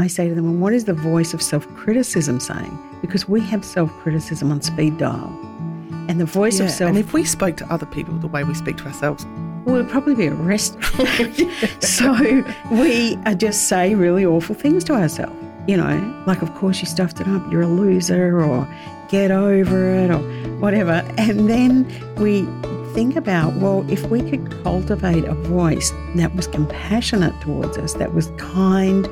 I say to them, well, what is the voice of self criticism saying? Because we have self criticism on speed dial. And the voice Yeah, of self and if we spoke to other people the way we speak to ourselves, we'd probably be arrested. so we just say really awful things to ourselves. You know, like, of course, you stuffed it up, you're a loser, or get over it, or whatever. And then we think about, well, if we could cultivate a voice that was compassionate towards us, that was kind,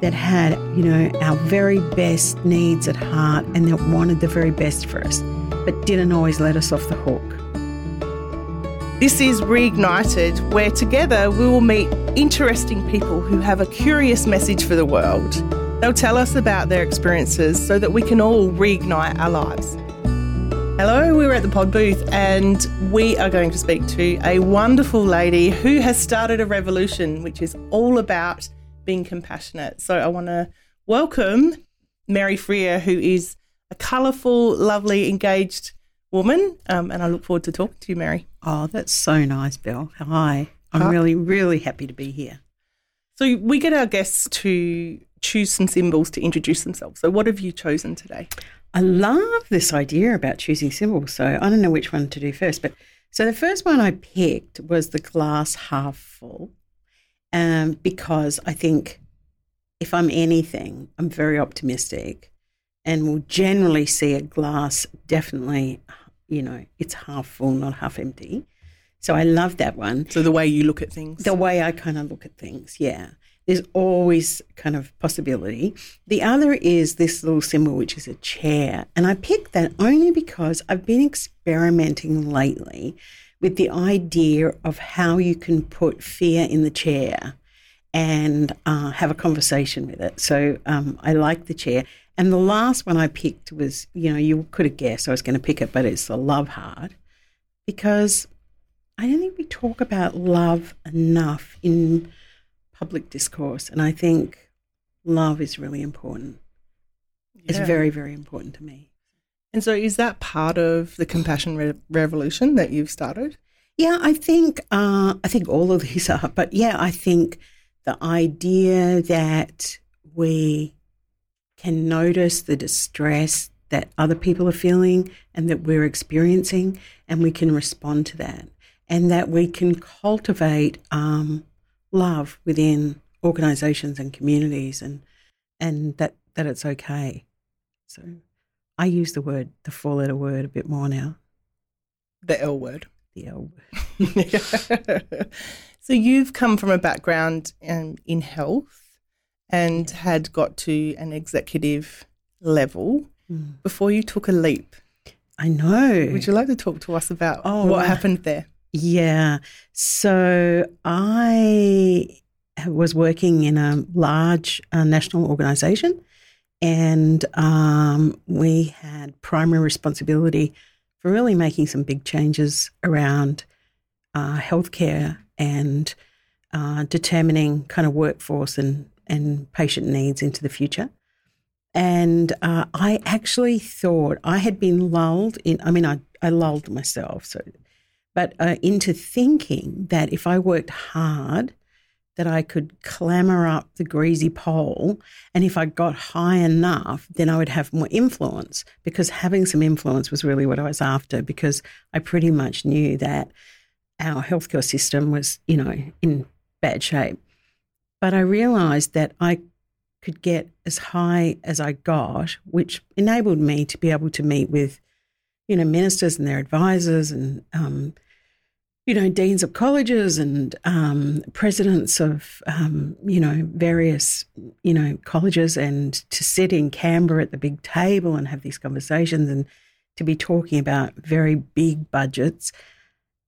that had, you know, our very best needs at heart, and that wanted the very best for us, but didn't always let us off the hook. This is Reignited, where together we will meet interesting people who have a curious message for the world. They'll tell us about their experiences so that we can all reignite our lives. Hello, we're at the pod booth and we are going to speak to a wonderful lady who has started a revolution which is all about being compassionate. So I want to welcome Mary Freer, who is a colourful, lovely, engaged woman. Um, and I look forward to talking to you, Mary. Oh, that's so nice, Bill. Hi. I'm Hi. really, really happy to be here. So we get our guests to choose some symbols to introduce themselves. So what have you chosen today? I love this idea about choosing symbols. So I don't know which one to do first, but so the first one I picked was the glass half full, um, because I think if I'm anything, I'm very optimistic, and will generally see a glass definitely, you know, it's half full, not half empty. So I love that one. So the way you look at things. the way I kind of look at things, yeah. There's always kind of possibility. The other is this little symbol, which is a chair. And I picked that only because I've been experimenting lately with the idea of how you can put fear in the chair and uh, have a conversation with it. So um, I like the chair. And the last one I picked was, you know, you could have guessed I was going to pick it, but it's the love heart because I don't think we talk about love enough in public discourse. And I think love is really important. It's very, very important to me. And so is that part of the compassion re- revolution that you've started? Yeah, I think uh, I think all of these are, but yeah, I think the idea that we can notice the distress that other people are feeling and that we're experiencing, and we can respond to that, and that we can cultivate um, love within organisations and communities, and and that that it's okay. So, I use the word the four letter word a bit more now. The L word. The L word. so you've come from a background um, in health and had got to an executive level Mm. before you took a leap. I know. Would you like to talk to us about Oh, what happened there? Yeah. So I was working in a large uh, national organization, and um, we had primary responsibility for really making some big changes around uh, healthcare and uh, determining kind of workforce and, and patient needs into the future. And uh, I actually thought I had been lulled in, I mean, I, I lulled myself. So but uh, into thinking that if I worked hard, that I could clamber up the greasy pole, and if I got high enough, then I would have more influence. Because having some influence was really what I was after. Because I pretty much knew that our healthcare system was, you know, in bad shape. But I realised that I could get as high as I got, which enabled me to be able to meet with you know, ministers and their advisors and, um, you know, deans of colleges and um, presidents of, um, you know, various, you know, colleges and to sit in Canberra at the big table and have these conversations and to be talking about very big budgets.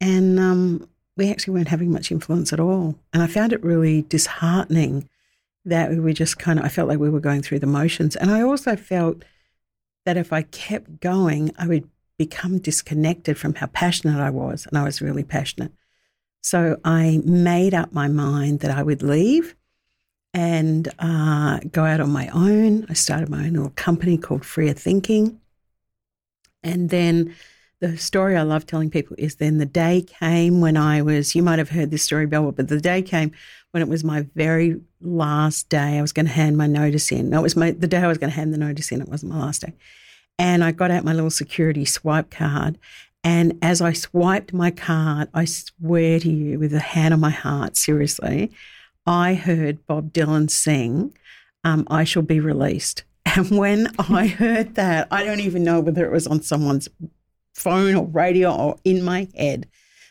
And um, we actually weren't having much influence at all. And I found it really disheartening that we were just kind of, I felt like we were going through the motions. And I also felt that if I kept going, I would become disconnected from how passionate I was, and I was really passionate. So I made up my mind that I would leave and uh, go out on my own. I started my own little company called Freer Thinking. And then the story I love telling people is then the day came when I was, you might have heard this story, Bella, but the day came when it was my very last day. I was going to hand my notice in. No, it was my, the day I was going to hand the notice in. It wasn't my last day. And I got out my little security swipe card. And as I swiped my card, I swear to you, with a hand on my heart, seriously, I heard Bob Dylan sing, um, I Shall Be Released. And when I heard that, I don't even know whether it was on someone's phone or radio or in my head,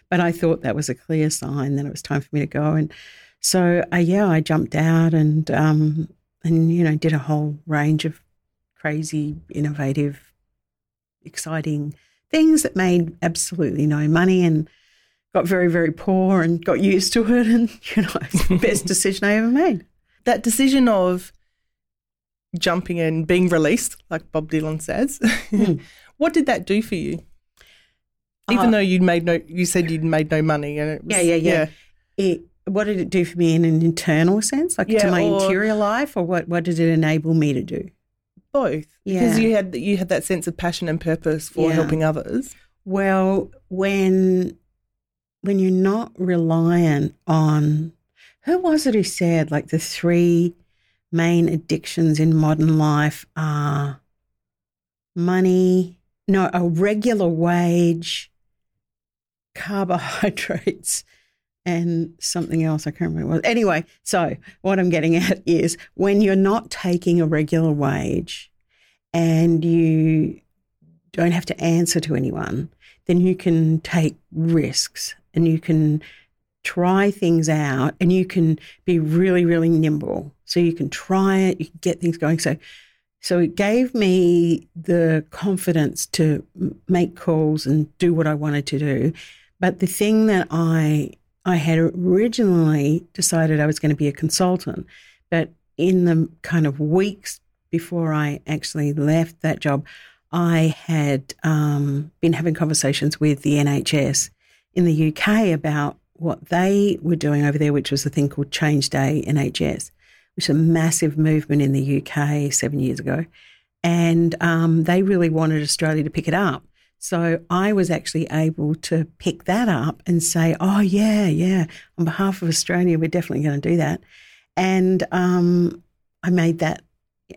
but I thought that was a clear sign that it was time for me to go. And so, uh, yeah, I jumped out and um, and you know did a whole range of crazy, innovative, exciting things that made absolutely no money and got very, very poor and got used to it. And, you know, it's the best decision I ever made. That decision of jumping and being released, like Bob Dylan says, mm. what did that do for you? Even uh, though you'd made no, you said you'd made no money, and it was, yeah, yeah, yeah. yeah. It, what did it do for me in an internal sense, like yeah, to my or, interior life, or what? What did it enable me to do? Both, yeah. because you had you had that sense of passion and purpose for yeah. helping others. Well, when when you're not reliant on who was it who said like the three main addictions in modern life are money, no, a regular wage, carbohydrates, and something else. I can't remember what. Anyway, so what I'm getting at is when you're not taking a regular wage and you don't have to answer to anyone, then you can take risks and you can try things out and you can be really, really nimble. So you can try it, you can get things going. So, so it gave me the confidence to make calls and do what I wanted to do. But the thing that I I had originally decided I was going to be a consultant, but in the kind of weeks before I actually left that job, I had um, been having conversations with the NHS in the UK about what they were doing over there, which was a thing called Change Day NHS, which is a massive movement in the UK seven years ago. And um, they really wanted Australia to pick it up. So I was actually able to pick that up and say, oh, yeah, yeah, on behalf of Australia, we're definitely going to do that. And um, I made that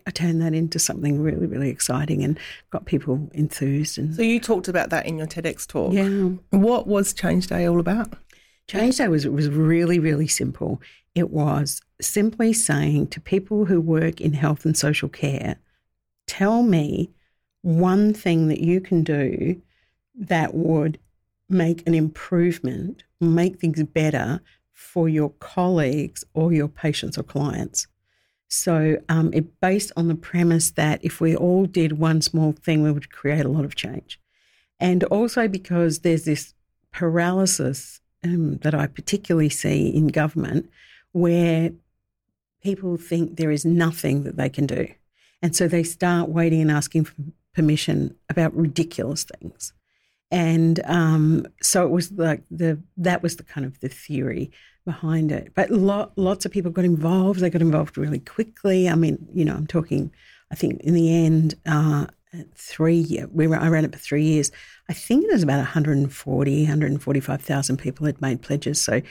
I turned that into something really, really exciting and got people enthused. And so you talked about that in your TEDx talk. Yeah. What was Change Day all about? Change Day was was really, really simple. It was simply saying to people who work in health and social care, tell me one thing that you can do that would make an improvement, make things better for your colleagues or your patients or clients. So um, based on the premise that if we all did one small thing, we would create a lot of change. And also because there's this paralysis um, that I particularly see in government where people think there is nothing that they can do. And so they start waiting and asking for permission about ridiculous things. And um, so it was like the that was the kind of the theory behind it. But lots of people got involved. They got involved really quickly. I mean, you know, I'm talking. I think in the end, uh, three we were, I ran it for three years. I think it was about 140, 145,000 people had made pledges. So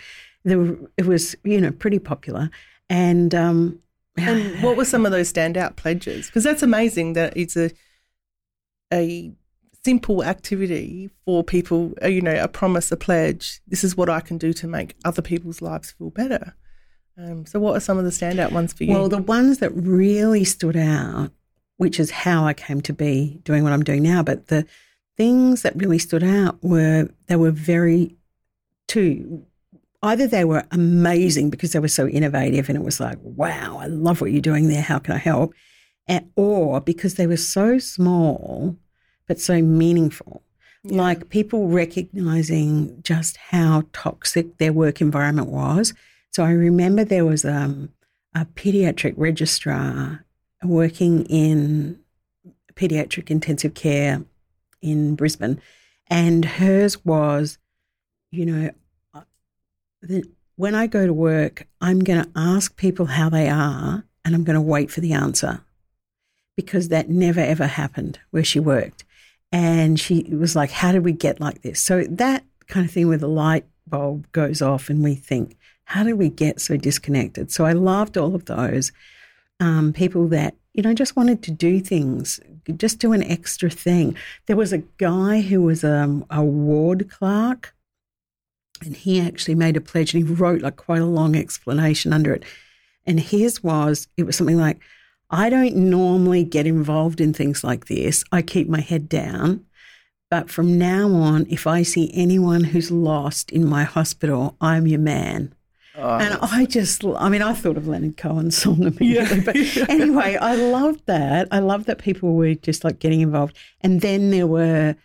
there were, it was, you know, pretty popular. And um, and what were some of those standout pledges? Because that's amazing that it's a a simple activity for people, uh, you know, a promise, a pledge. This is what I can do to make other people's lives feel better. Um, so, what are some of the standout ones for you? Well, the ones that really stood out, which is how I came to be doing what I'm doing now, but the things that really stood out were they were very, two, either they were amazing because they were so innovative and it was like, wow, I love what you're doing there. How can I help? And, or because they were so small but so meaningful. Yeah. Like people recognizing just how toxic their work environment was. So I remember there was um, a pediatric registrar working in pediatric intensive care in Brisbane, and hers was, you know, uh, the, when I go to work, I'm going to ask people how they are and I'm going to wait for the answer because that never ever happened where she worked. And she was like, How did we get like this? So that kind of thing where the light bulb goes off and we think, how did we get so disconnected? So I loved all of those um, people that, you know, just wanted to do things, just do an extra thing. There was a guy who was um, a ward clerk and he actually made a pledge and he wrote like quite a long explanation under it. And his was, it was something like, I don't normally get involved in things like this. I keep my head down. But from now on, if I see anyone who's lost in my hospital, I'm your man. Oh, and I just, I mean, I thought of Leonard Cohen's song immediately. Yeah. But anyway, I loved that. I loved that people were just like getting involved. And then there were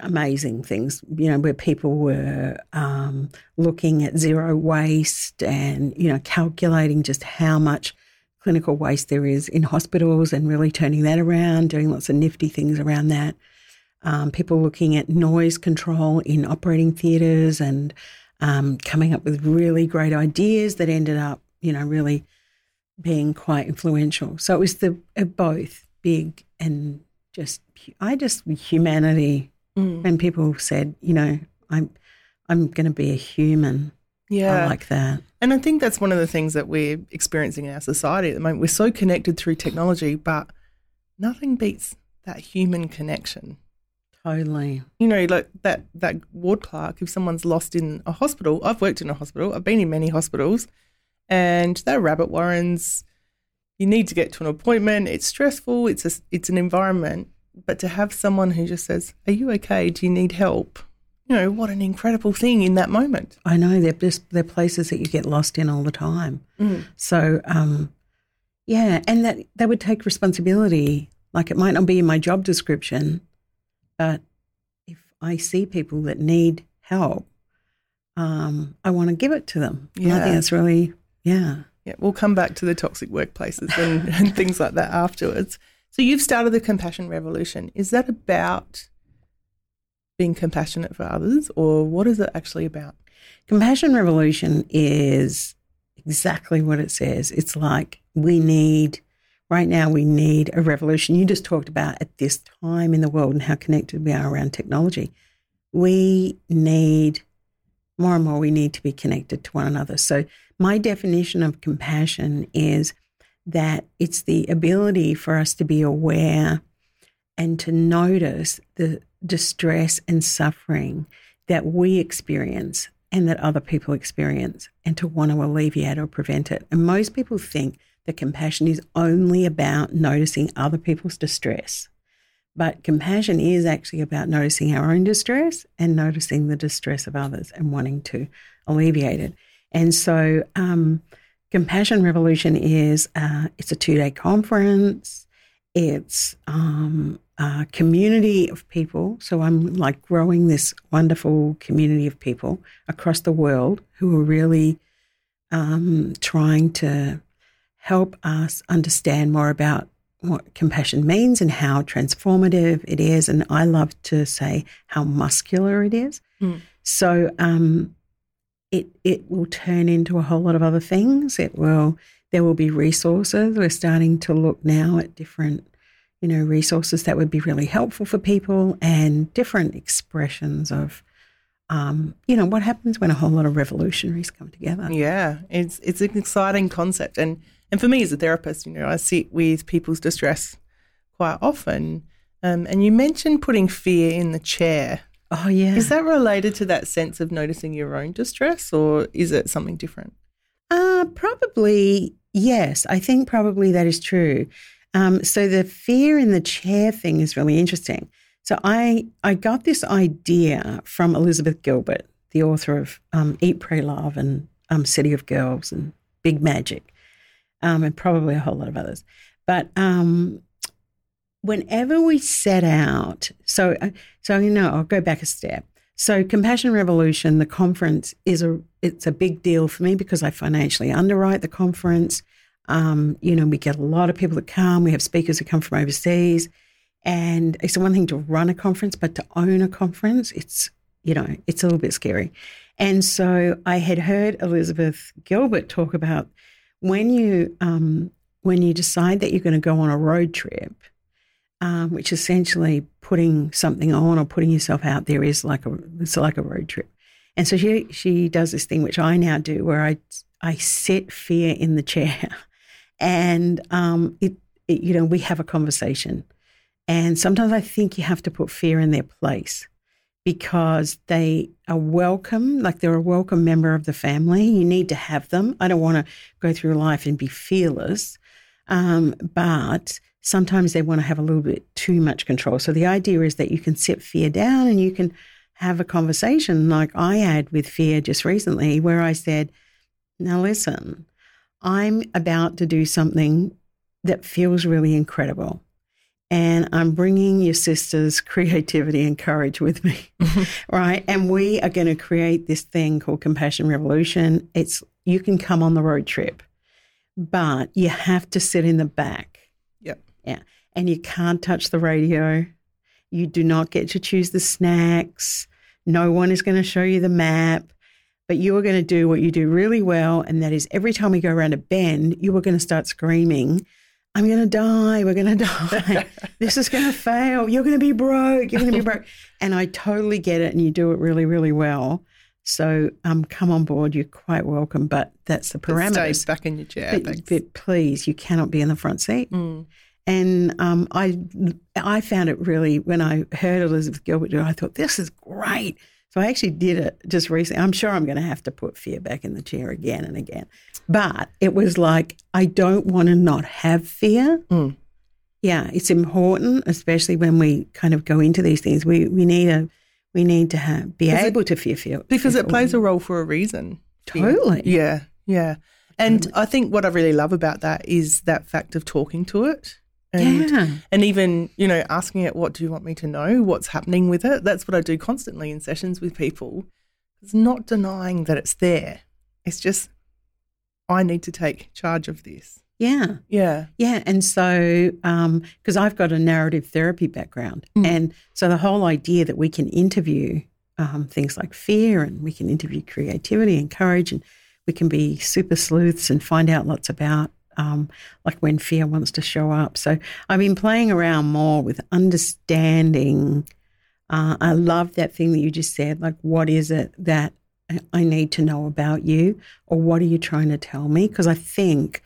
amazing things, you know, where people were um, looking at zero waste and, you know, calculating just how much clinical waste there is in hospitals and really turning that around, doing lots of nifty things around that um, people looking at noise control in operating theatres and um, coming up with really great ideas that ended up, you know, really being quite influential. So it was the uh, both big and just I just humanity. Mm. And people said, you know, I'm I'm going to be a human. Yeah, I like that. And I think that's one of the things that we're experiencing in our society at the moment. We're so connected through technology, but nothing beats that human connection. Totally. You know, like that that ward clerk, if someone's lost in a hospital, I've worked in a hospital, I've been in many hospitals, and they're rabbit warrens. You need to get to an appointment. It's stressful. It's a, it's an environment. But to have someone who just says, "Are you okay? Do you need help?" You know, what an incredible thing in that moment. I know they're just they're places that you get lost in all the time. Mm. So, um, yeah, and that they would take responsibility. Like it might not be in my job description, but if I see people that need help, um, I want to give it to them. Yeah. I think that's really, yeah. Yeah, we'll come back to the toxic workplaces and, and things like that afterwards. So you've started the Compassion Revolution. Is that about being compassionate for others, or what is it actually about? Compassion Revolution is exactly what it says. It's like we need right now we need a revolution. You just talked about at this time in the world and how connected we are around technology. We need more and more, we need to be connected to one another. So, my definition of compassion is that it's the ability for us to be aware and to notice the distress and suffering that we experience and that other people experience and to want to alleviate or prevent it. And most people think that compassion is only about noticing other people's distress. But compassion is actually about noticing our own distress and noticing the distress of others and wanting to alleviate it. And so, um, Compassion Revolution is uh, it's a two day conference. It's um, a community of people. So I'm like growing this wonderful community of people across the world who are really um, trying to help us understand more about what compassion means and how transformative it is. And I love to say how muscular it is. Mm. So um, it it will turn into a whole lot of other things. It will there will be resources. We're starting to look now at different you know resources that would be really helpful for people and different expressions of um, you know what happens when a whole lot of revolutionaries come together. Yeah, it's it's an exciting concept and and for me as a therapist, you know, I sit with people's distress quite often. Um, and you mentioned putting fear in the chair. Oh, yeah. Is that related to that sense of noticing your own distress or is it something different? Uh, probably, yes. I think probably that is true. Um, so the fear in the chair thing is really interesting. So I, I got this idea from Elizabeth Gilbert, the author of um, Eat, Pray, Love and um, City of Girls and Big Magic um, and probably a whole lot of others. But um, whenever we set out, so uh, so you know, I'll go back a step. So Compassion Revolution, the conference is a it's a big deal for me because I financially underwrite the conference. Um, you know, we get a lot of people that come. We have speakers that come from overseas, and it's one thing to run a conference, but to own a conference, it's you know, it's a little bit scary. And so I had heard Elizabeth Gilbert talk about when you um, when you decide that you're going to go on a road trip, um, which essentially putting something on or putting yourself out there is like a it's like a road trip. And so she she does this thing which I now do, where I I set fear in the chair, and um, it, it you know we have a conversation, and sometimes I think you have to put fear in their place because they are welcome, like they're a welcome member of the family. You need to have them. I don't want to go through life and be fearless, um, but sometimes they want to have a little bit too much control. So the idea is that you can set fear down and you can have a conversation like I had with fear just recently, where I said, Now listen, I'm about to do something that feels really incredible. And I'm bringing your sister's creativity and courage with me, mm-hmm. right? And we are going to create this thing called Compassion Revolution. It's you can come on the road trip, but you have to sit in the back. Yep. Yeah. And you can't touch the radio. You do not get to choose the snacks. No one is going to show you the map, but you are going to do what you do really well. And that is every time we go around a bend, you are going to start screaming, I'm going to die. We're going to die. this is going to fail. You're going to be broke. You're going to be broke. And I totally get it. And you do it really, really well. So um, come on board. You're quite welcome. But that's the parameters. Stay back in your chair. But, but, please, you cannot be in the front seat. Mm. And um, I, I found it really when I heard Elizabeth Gilbert do it, I thought this is great. So I actually did it just recently. I'm sure I'm going to have to put fear back in the chair again and again. But it was like I don't want to not have fear. Mm. Yeah, it's important, especially when we kind of go into these things. We we need a we need to have, be able it, to fear fear because it plays a role for a reason. Totally. Yeah, yeah. And I think what I really love about that is that fact of talking to it and yeah. and even you know asking it what do you want me to know? What's happening with it? That's what i do constantly in sessions with people. It's not denying that it's there. It's just i need to take charge of this. Yeah. Yeah. Yeah and so because um, i've got a narrative therapy background Mm. and so the whole idea that we can interview um, things like fear and we can interview creativity and courage and we can be super sleuths and find out lots about um, like when fear wants to show up. So I've been playing around more with understanding. Uh, I love that thing that you just said. Like, what is it that I need to know about you, or what are you trying to tell me? Because I think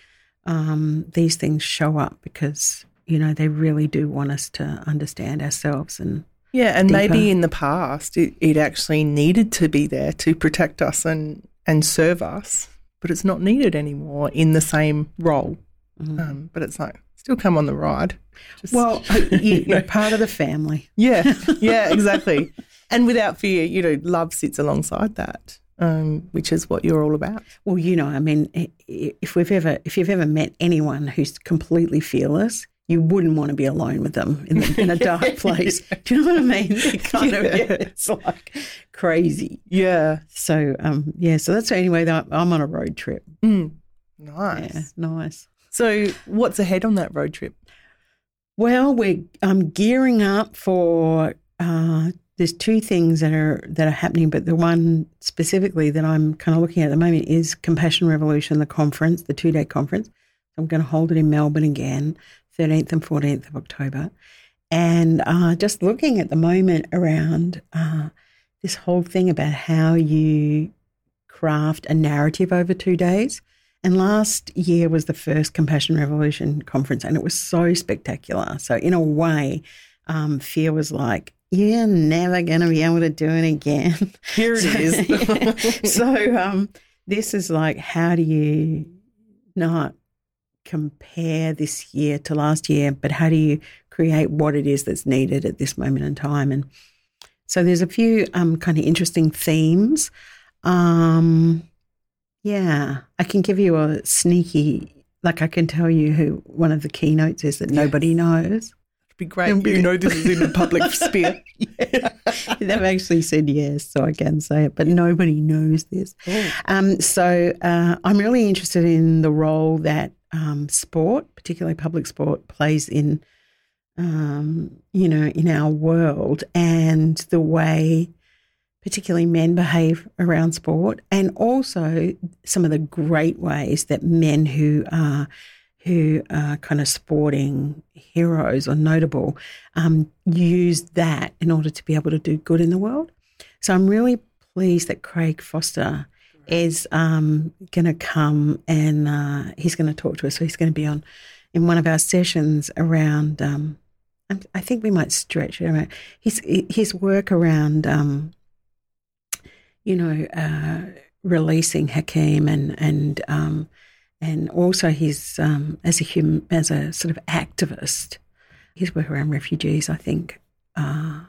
um, these things show up because you know they really do want us to understand ourselves and. yeah and deeper. maybe in the past it, it actually needed to be there to protect us and and serve us but it's not needed anymore in the same role Mhm. um, but it's like still come on the ride Just- Well, you, you're part of the family. Yeah, yeah, exactly. and without fear, you know, love sits alongside that, um, which is what you're all about. Well, you know, I mean, if we've ever, if you've ever met anyone who's completely fearless, you wouldn't want to be alone with them in, the, in a dark place. Do you know what I mean? They kind of, Yeah. yeah, it's like crazy. Yeah. So, um, yeah. So that's anyway. That I'm on a road trip. Mm. Nice. Yeah, nice. So, what's ahead on that road trip? Well, we're um, gearing up for. Uh, there's two things that are that are happening, but the one specifically that I'm kind of looking at at the moment is Compassion Revolution, the conference, the two day conference. I'm going to hold it in Melbourne again, 13th and 14th of October, and uh, just looking at the moment around uh, this whole thing about how you craft a narrative over two days. And last year was the first Compassion Revolution conference, and it was so spectacular. So, in a way, um, fear was like, you're never going to be able to do it again. Here it is. so, um, this is like, how do you not compare this year to last year, but how do you create what it is that's needed at this moment in time? And so, there's a few um, kind of interesting themes. Um, yeah, I can give you a sneaky, like I can tell you who one of the keynotes is that nobody knows. It'd be great. You know, this is in the public sphere. They've actually said yes, so I can say it, but nobody knows this. Oh. Um, so uh, I'm really interested in the role that um, sport, particularly public sport, plays in, um, you know, in our world and the way particularly men behave around sport, and also some of the great ways that men who are who are kind of sporting heroes or notable um, use that in order to be able to do good in the world. So I'm really pleased that Craig Foster is um, going to come and uh, he's going to talk to us. So he's going to be on in one of our sessions around. Um, I think we might stretch it around his his work around, um, you know, uh, releasing Hakeem and and um, and also his um, as a human as a sort of activist, his work around refugees. I think. Uh,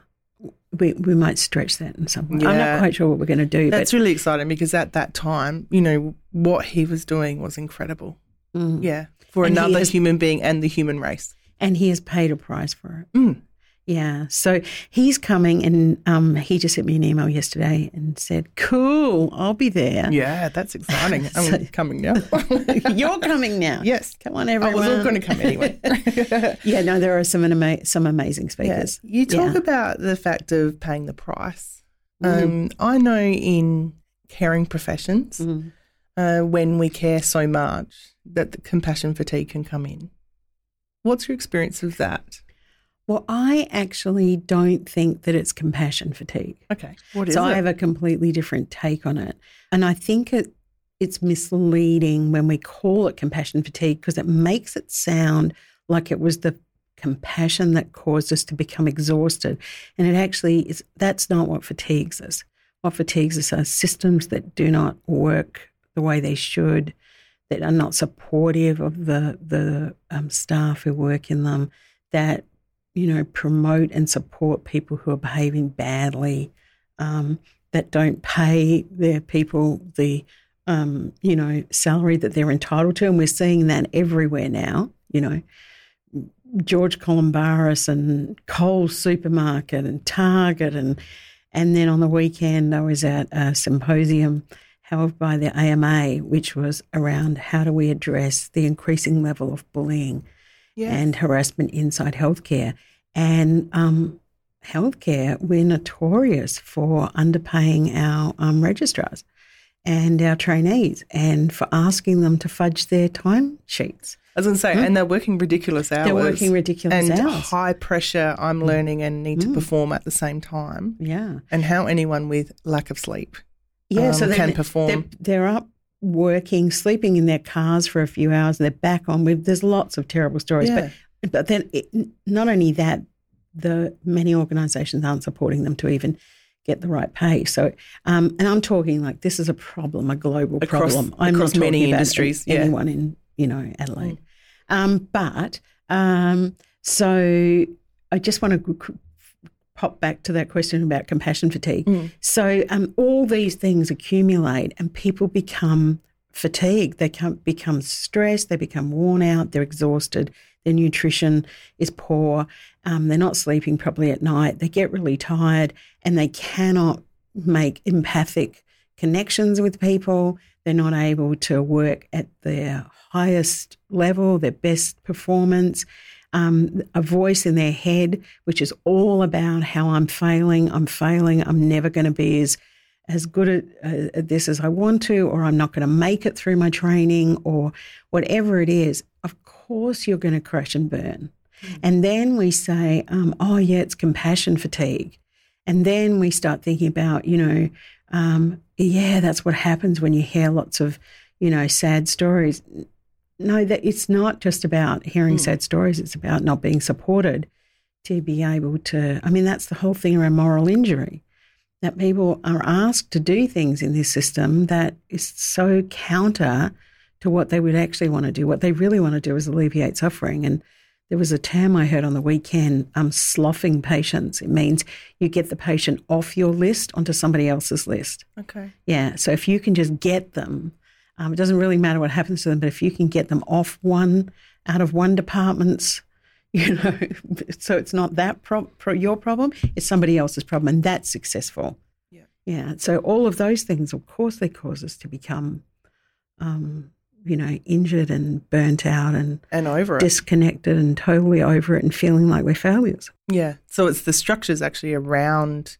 we, we might stretch that in some way. Yeah. I'm not quite sure what we're going to do. That's really exciting because at that time, you know, what he was doing was incredible. Mm. Yeah, for and another has, human being and the human race. And he has paid a price for it. Mm. Yeah. So he's coming and um, he just sent me an email yesterday and said, Cool, I'll be there. Yeah, that's exciting. I'm so, coming now. you're coming now. Yes. Come on, everyone. I was all going to come anyway. yeah, no, there are some, ama- some amazing speakers. Yeah. You talk yeah. about the fact of paying the price. Mm-hmm. Um, I know in caring professions, mm-hmm. uh, when we care so much, that the compassion fatigue can come in. What's your experience of that? Well, I actually don't think that it's compassion fatigue. Okay. What is so it? I have a completely different take on it. And I think it it's misleading when we call it compassion fatigue because it makes it sound like it was the compassion that caused us to become exhausted. And it actually is that's not what fatigues us. What fatigues us are systems that do not work the way they should, that are not supportive of the the um, staff who work in them, that you know, promote and support people who are behaving badly, um, that don't pay their people the, um, you know, salary that they're entitled to. And we're seeing that everywhere now, you know. George Calombaris and Coles Supermarket and Target and and then on the weekend I was at a symposium held by the AMA, which was around how do we address the increasing level of bullying yes. and harassment inside healthcare. And um, healthcare, we're notorious for underpaying our um, registrars and our trainees and for asking them to fudge their time sheets. I was going to say, mm. and they're working ridiculous hours. They're working ridiculous hours. and hours. high pressure. I'm mm. learning and need mm. to perform at the same time. Yeah. And how anyone with lack of sleep yeah, um, so can perform. They're, they're, up working, sleeping in their cars for a few hours, and they're back on. With there's lots of terrible stories, yeah. but but then it, not only that, the many organisations aren't supporting them to even get the right pay. So, um, and I'm talking like this is a problem, a global across, problem. I'm across many industries. yeah. Anyone in you know Adelaide, mm. um, but um, so I just want to pop back to that question about compassion fatigue. Mm. So um, all these things accumulate, and people become fatigued. They become stressed. They become worn out. They're exhausted. Their nutrition is poor. Um, they're not sleeping properly at night. They get really tired, and they cannot make empathic connections with people. They're not able to work at their highest level, their best performance. Um, a voice in their head, which is all about how I'm failing, I'm failing, I'm never going to be as as good at, uh, at, this as I want to, or I'm not going to make it through my training, or whatever it is, of course you're going to crash and burn. Mm. And then we say, um, oh, yeah, it's compassion fatigue. And then we start thinking about, you know, um, yeah, that's what happens when you hear lots of, you know, sad stories. No, that it's not just about hearing mm. sad stories. It's about not being supported to be able to. I mean, that's the whole thing around moral injury that people are asked to do things in this system that is so counter to what they would actually want to do. What they really want to do is alleviate suffering. And there was a term I heard on the weekend, um, sloughing patients. It means you get the patient off your list onto somebody else's list. Okay. Yeah. So if you can just get them, um, it doesn't really matter what happens to them, but if you can get them off one out of one department's you know so it's not that pro- pro- your problem it's somebody else's problem and that's successful. Yeah. Yeah so all of those things of course they cause us to become um, you know injured and burnt out and and over disconnected and totally over it and feeling like we're failures. Yeah so it's the structures actually around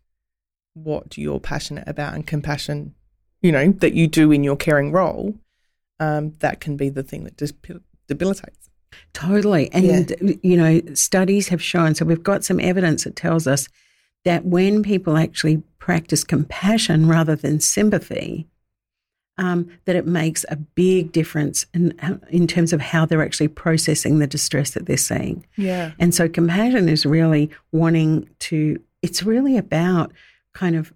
what you're passionate about and compassion you know that you do in your caring role um, that can be the thing that just debilitates Totally. And, yeah. you know, studies have shown, so we've got some evidence that tells us that when people actually practice compassion rather than sympathy, um, that it makes a big difference in, in terms of how they're actually processing the distress that they're seeing. Yeah. And so compassion is really wanting to, it's really about kind of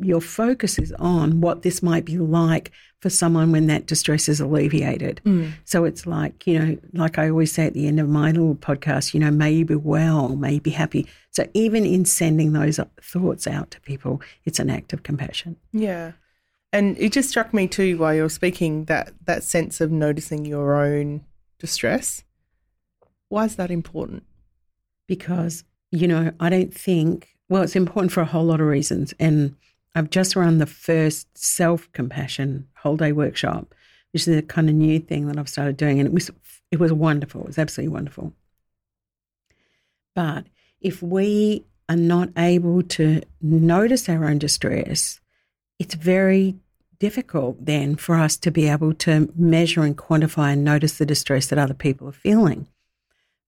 your focus is on what this might be like for someone when that distress is alleviated. Mm. So it's like, you know, like I always say at the end of my little podcast, you know, may you be well, may you be happy. So even in sending those thoughts out to people, it's an act of compassion. Yeah. And it just struck me too while you're speaking that that sense of noticing your own distress. Why is that important? Because, you know, I don't think, well, it's important for a whole lot of reasons. And I've just run the first self compassion whole day workshop, which is a kind of new thing that I've started doing. And it was, it was wonderful. It was absolutely wonderful. But if we are not able to notice our own distress, it's very difficult then for us to be able to measure and quantify and notice the distress that other people are feeling.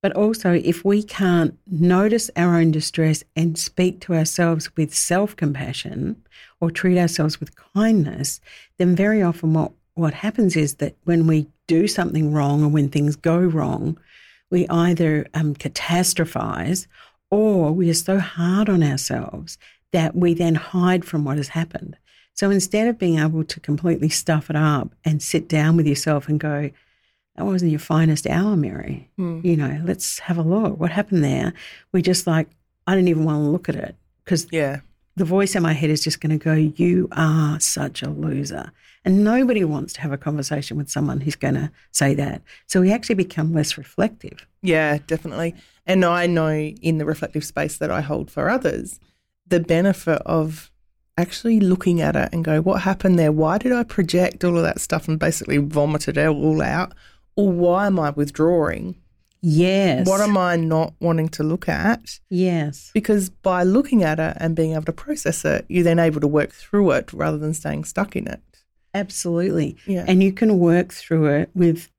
But also, if we can't notice our own distress and speak to ourselves with self compassion or treat ourselves with kindness, then very often what, what happens is that when we do something wrong or when things go wrong, we either um, catastrophize or we are so hard on ourselves that we then hide from what has happened. So instead of being able to completely stuff it up and sit down with yourself and go, that wasn't your finest hour, Mary. Mm. You know, let's have a look. What happened there? We just like, I don't even want to look at it because Yeah. the voice in my head is just going to go, You are such a loser. And nobody wants to have a conversation with someone who's going to say that. So we actually become less reflective. Yeah, definitely. And I know in the reflective space that I hold for others, the benefit of actually looking at it and go, what happened there? Why did I project all of that stuff and basically vomit it all out? Or why am I withdrawing? Yes. What am I not wanting to look at? Yes. Because by looking at it and being able to process it, you're then able to work through it rather than staying stuck in it. Absolutely. Yeah. And you can work through it with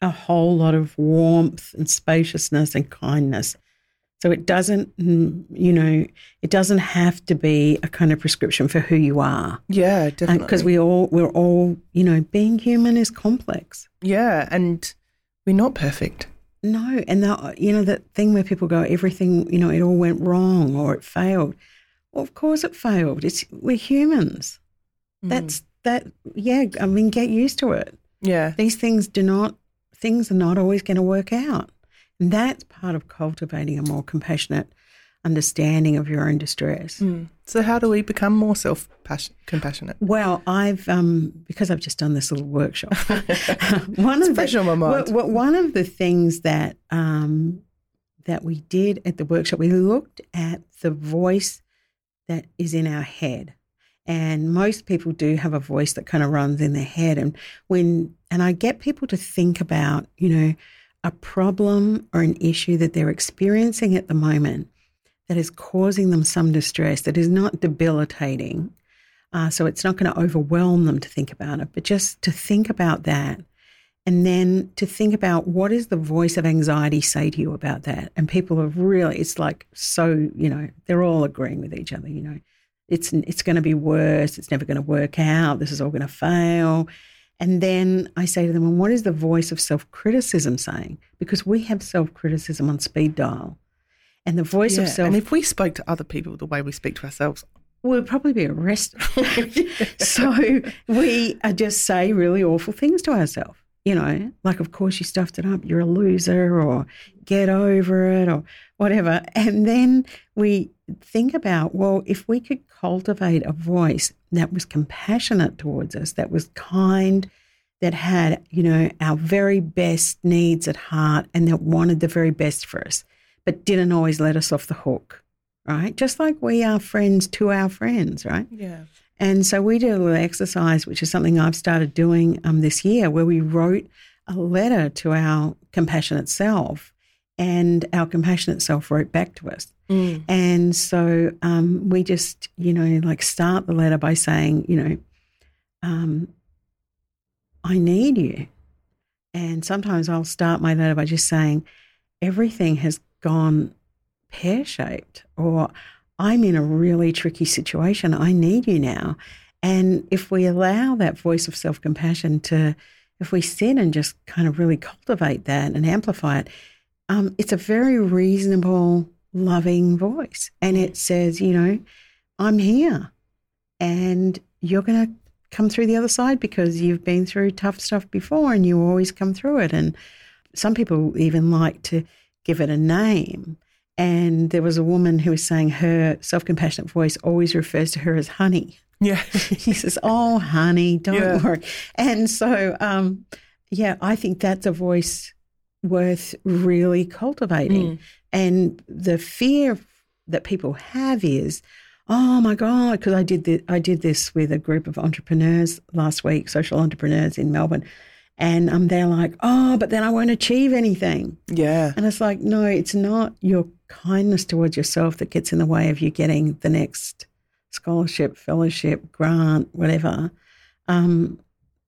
a whole lot of warmth and spaciousness and kindness. So it doesn't, mm, you know, it doesn't have to be a kind of prescription for who you are. yeah, definitely. Because we all, we're all, you know, being human is complex. yeah, and we're not perfect. No, and the, you know that thing where people go, everything, you know, it all went wrong or it failed. Well, of course it failed. It's we're humans. Mm. That's that. Yeah, I mean, get used to it. yeah, These things do not. Things are not always going to work out, and that's part of cultivating a more compassionate understanding of your own distress. Mm. So how do we become more self compassionate? Well, I've um, because I've just done this little workshop. one of fresh the, on my mind. one of the things that um, that we did at the workshop, we looked at the voice that is in our head, and most people do have a voice that kind of runs in their head. And when and I get people to think about, you know, a problem or an issue that they're experiencing at the moment that is causing them some distress that is not debilitating. Uh, so it's not going to overwhelm them to think about it, but just to think about that. And then to think about what is the voice of anxiety say to you about that. And people are really, it's like so, you know, they're all agreeing with each other, you know, it's, it's going to be worse. It's never going to work out. This is all going to fail. And then I say to them, and what is the voice of self criticism saying? Because we have self criticism on speed dial. And the voice Yeah, of self and if we spoke to other people the way we speak to ourselves, we'll probably be arrested. so we just say really awful things to ourselves. You know, like, of course, you stuffed it up, you're a loser, or get over it, or whatever. And then we think about, well, if we could cultivate a voice that was compassionate towards us, that was kind, that had, you know, our very best needs at heart, and that wanted the very best for us, but didn't always let us off the hook right? Just like we are friends to our friends, right? yeah, And so we did a little exercise, which is something I've started doing um, this year, where we wrote a letter to our compassionate self, and our compassionate self wrote back to us. Mm. And so um, we just, you know, like start the letter by saying, you know, um, I need you. And sometimes I'll start my letter by just saying, everything has gone pear shaped, or I'm in a really tricky situation. I need you now. And if we allow that voice of self compassion to, if we sit and just kind of really cultivate that and amplify it, um, it's a very reasonable, loving voice. And it says, you know, I'm here and you're going to come through the other side because you've been through tough stuff before and you always come through it. And some people even like to give it a name. And there was a woman who was saying her self compassionate voice always refers to her as honey. Yeah. he says, Oh, honey, don't Yeah. worry. And so, um, yeah, I think that's a voice worth really cultivating. Mm. And the fear that people have is, oh my God, because I did this, I did this with a group of entrepreneurs last week, social entrepreneurs in Melbourne. And um, they're like, oh, but then I won't achieve anything. Yeah. And it's like, no, it's not your kindness towards yourself that gets in the way of you getting the next scholarship, fellowship, grant, whatever. Um,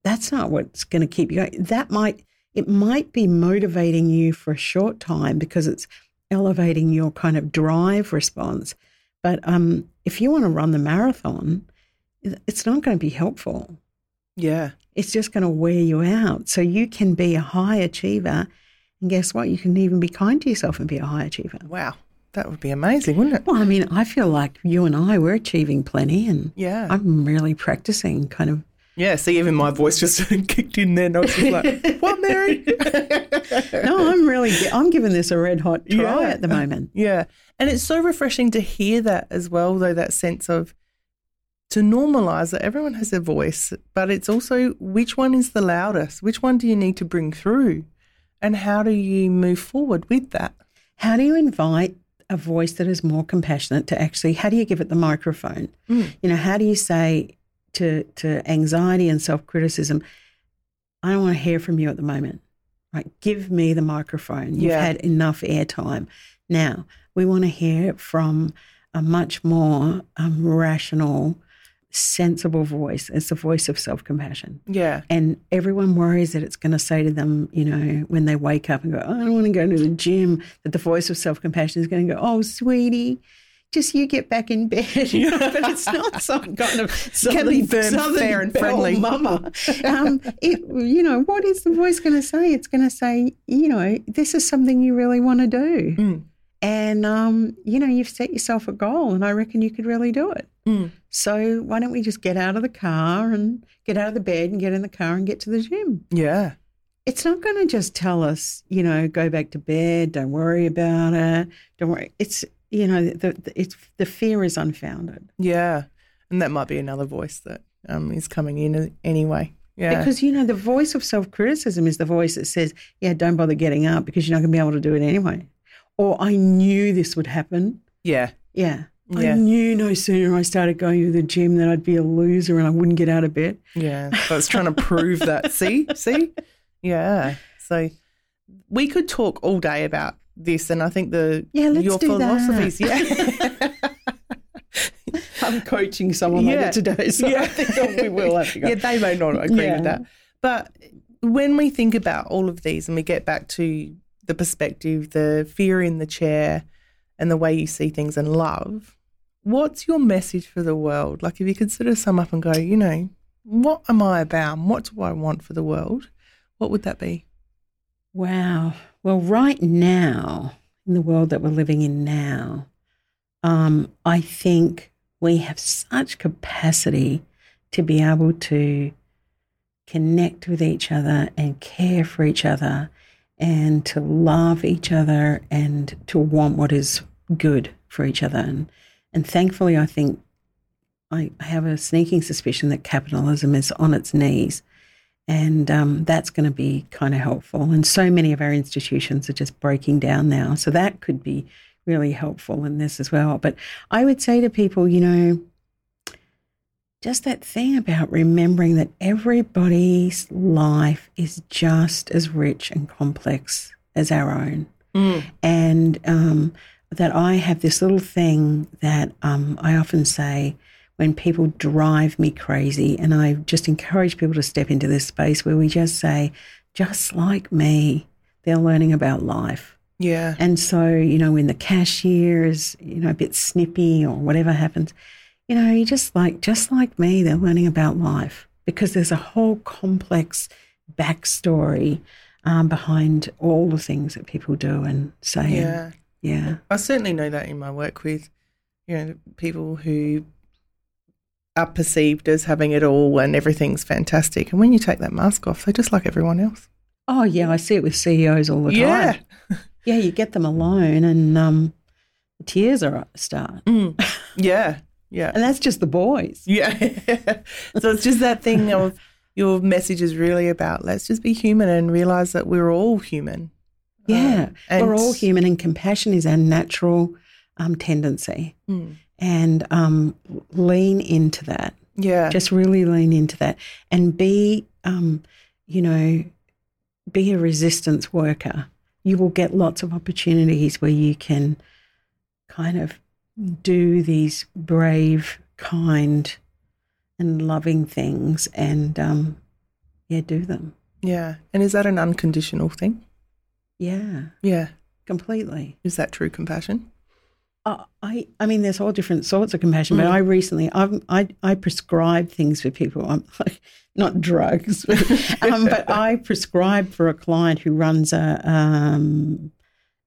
that's not what's going to keep you going. That might, it might be motivating you for a short time because it's elevating your kind of drive response. But um, if you want to run the marathon, it's not going to be helpful Yeah. It's just going to wear you out. So you can be a high achiever. And guess what? You can even be kind to yourself and be a high achiever. Wow. That would be amazing, wouldn't it? Well, I mean, I feel like you and I, we're achieving plenty. And Yeah. I'm really practicing kind of. yeah. See, even my voice just kicked in there. And I was just like, what, Mary? No, I'm really, I'm giving this a red hot try Yeah. at the moment. Yeah. And it's so refreshing to hear that as well, though, that sense of to normalize that everyone has a voice, but it's also which one is the loudest? Which one do you need to bring through? And how do you move forward with that? How do you invite a voice that is more compassionate to actually, how do you give it the microphone? Mm. You know, how do you say to, to anxiety and self criticism, I don't want to hear from you at the moment. Right? Give me the microphone. You've Yeah. had enough airtime. Now, we want to hear from a much more um, rational, sensible voice. It's the voice of self compassion. Yeah. And everyone worries that it's going to say to them, you know, when they wake up and go, I don't want to go to the gym, that the voice of self compassion is going to go, oh, sweetie, just you get back in bed. But it's not some kind of southern, firm, southern fair and friendly. mama. Um, it, you know, what is the voice going to say? It's going to say, you know, this is something you really want to do. Mm. And, um, you know, you've set yourself a goal and I reckon you could really do it. Mm. So why don't we just get out of the car and get out of the bed and get in the car and get to the gym? Yeah. It's not going to just tell us, you know, go back to bed, don't worry about it, don't worry. It's, you know, the, the, it's, the fear is unfounded. Yeah. And that might be another voice that um, is coming in anyway. Yeah. Because, you know, the voice of self criticism is the voice that says, yeah, don't bother getting up because you're not going to be able to do it anyway. Or I knew this would happen. yeah. Yeah. Yeah. I knew no sooner I started going to the gym that I'd be a loser and I wouldn't get out of bed. Yeah. So it's trying to prove that. See? See? Yeah. So we could talk all day about this and I think the Yeah, let's your do that. philosophies. Yeah. I'm coaching someone Yeah. later today, so Yeah. I think we will have to go. yeah, they may not agree Yeah. with that. But when we think about all of these and we get back to the perspective, the fear in the chair, and the way you see things and love, what's your message for the world? Like, if you could sort of sum up and go, you know, what am I about? What do I want for the world? What would that be? Wow. Well, right now, in the world that we're living in now, um, I think we have such capacity to be able to connect with each other and care for each other and to love each other and to want what is good for each other. And, and thankfully, I think I have a sneaking suspicion that capitalism is on its knees. And um, that's going to be kind of helpful. And so many of our institutions are just breaking down now. So that could be really helpful in this as well. But I would say to people, you know, just that thing about remembering that everybody's life is just as rich and complex as our own and um, that I have this little thing that um, I often say when people drive me crazy, and I just encourage people to step into this space where we just say, just like me, they're learning about life. Yeah. And so, you know, when the cashier is, you know, a bit snippy or whatever happens, you know, you just like, just like me, they're learning about life because there's a whole complex backstory um, behind all the things that people do and say. Yeah. Yeah. I certainly know that in my work with, you know, people who are perceived as having it all and everything's fantastic. And when you take that mask off, they're just like everyone else. Oh, yeah. I see it with CEOs all the time. Yeah. Yeah. You get them alone and um, the tears are at the start. Mm. Yeah. Yeah. And that's just the boys. Yeah. so it's just that thing of your message is really about let's just be human and realize that we're all human. Yeah. Um, We're all human and compassion is our natural um, tendency. Mm. And um, lean into that. Yeah. Just really lean into that and be, um, you know, be a resistance worker. You will get lots of opportunities where you can kind of do these brave, kind, and loving things and, um, yeah, do them. yeah. And is that an unconditional thing? Yeah, Yeah. completely. Is that true compassion? Uh, I, I mean, there's all different sorts of compassion, but Mm. I recently, I'm, I, I prescribe things for people. I'm like, not drugs, um, but I prescribed for a client who runs a, um,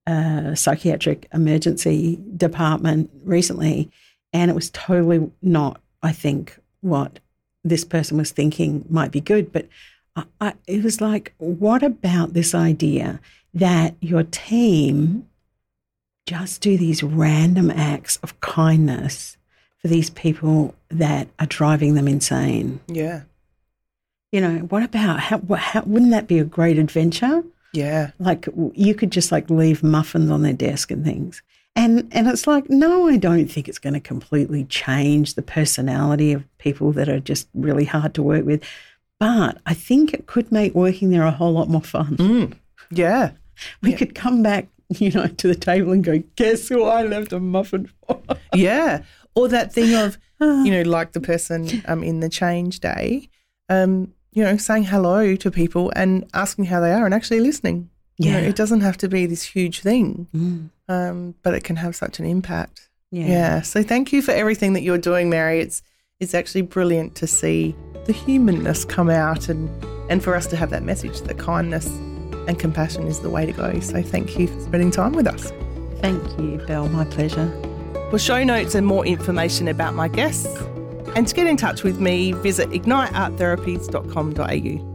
a psychiatric emergency department recently, and it was totally not, I think, what this person was thinking might be good. But I, I, it was like, what about this idea that your team just do these random acts of kindness for these people that are driving them insane? Yeah. You know, what about how, how wouldn't that be a great adventure? Yeah. Like you could just like leave muffins on their desk and things. And and it's like, no, I don't think it's going to completely change the personality of people that are just really hard to work with. But I think it could make working there a whole lot more fun. Mm. Yeah. We Yeah. could come back, you know, to the table and go, guess who I left a muffin for? Yeah. Or that thing of, you know, like the person um, in the change day, um, you know, saying hello to people and asking how they are and actually listening. You know, Yeah. it doesn't have to be this huge thing, Mm, um, but it can have such an impact. yeah. Yeah. So thank you for everything that you're doing, Mary. It's it's actually brilliant to see the humanness come out and and for us to have that message that kindness and compassion is the way to go. So thank you for spending time with us. Thank you, Belle. My pleasure. For show notes and more information about my guests, and to get in touch with me, visit ignitearttherapies.com.au.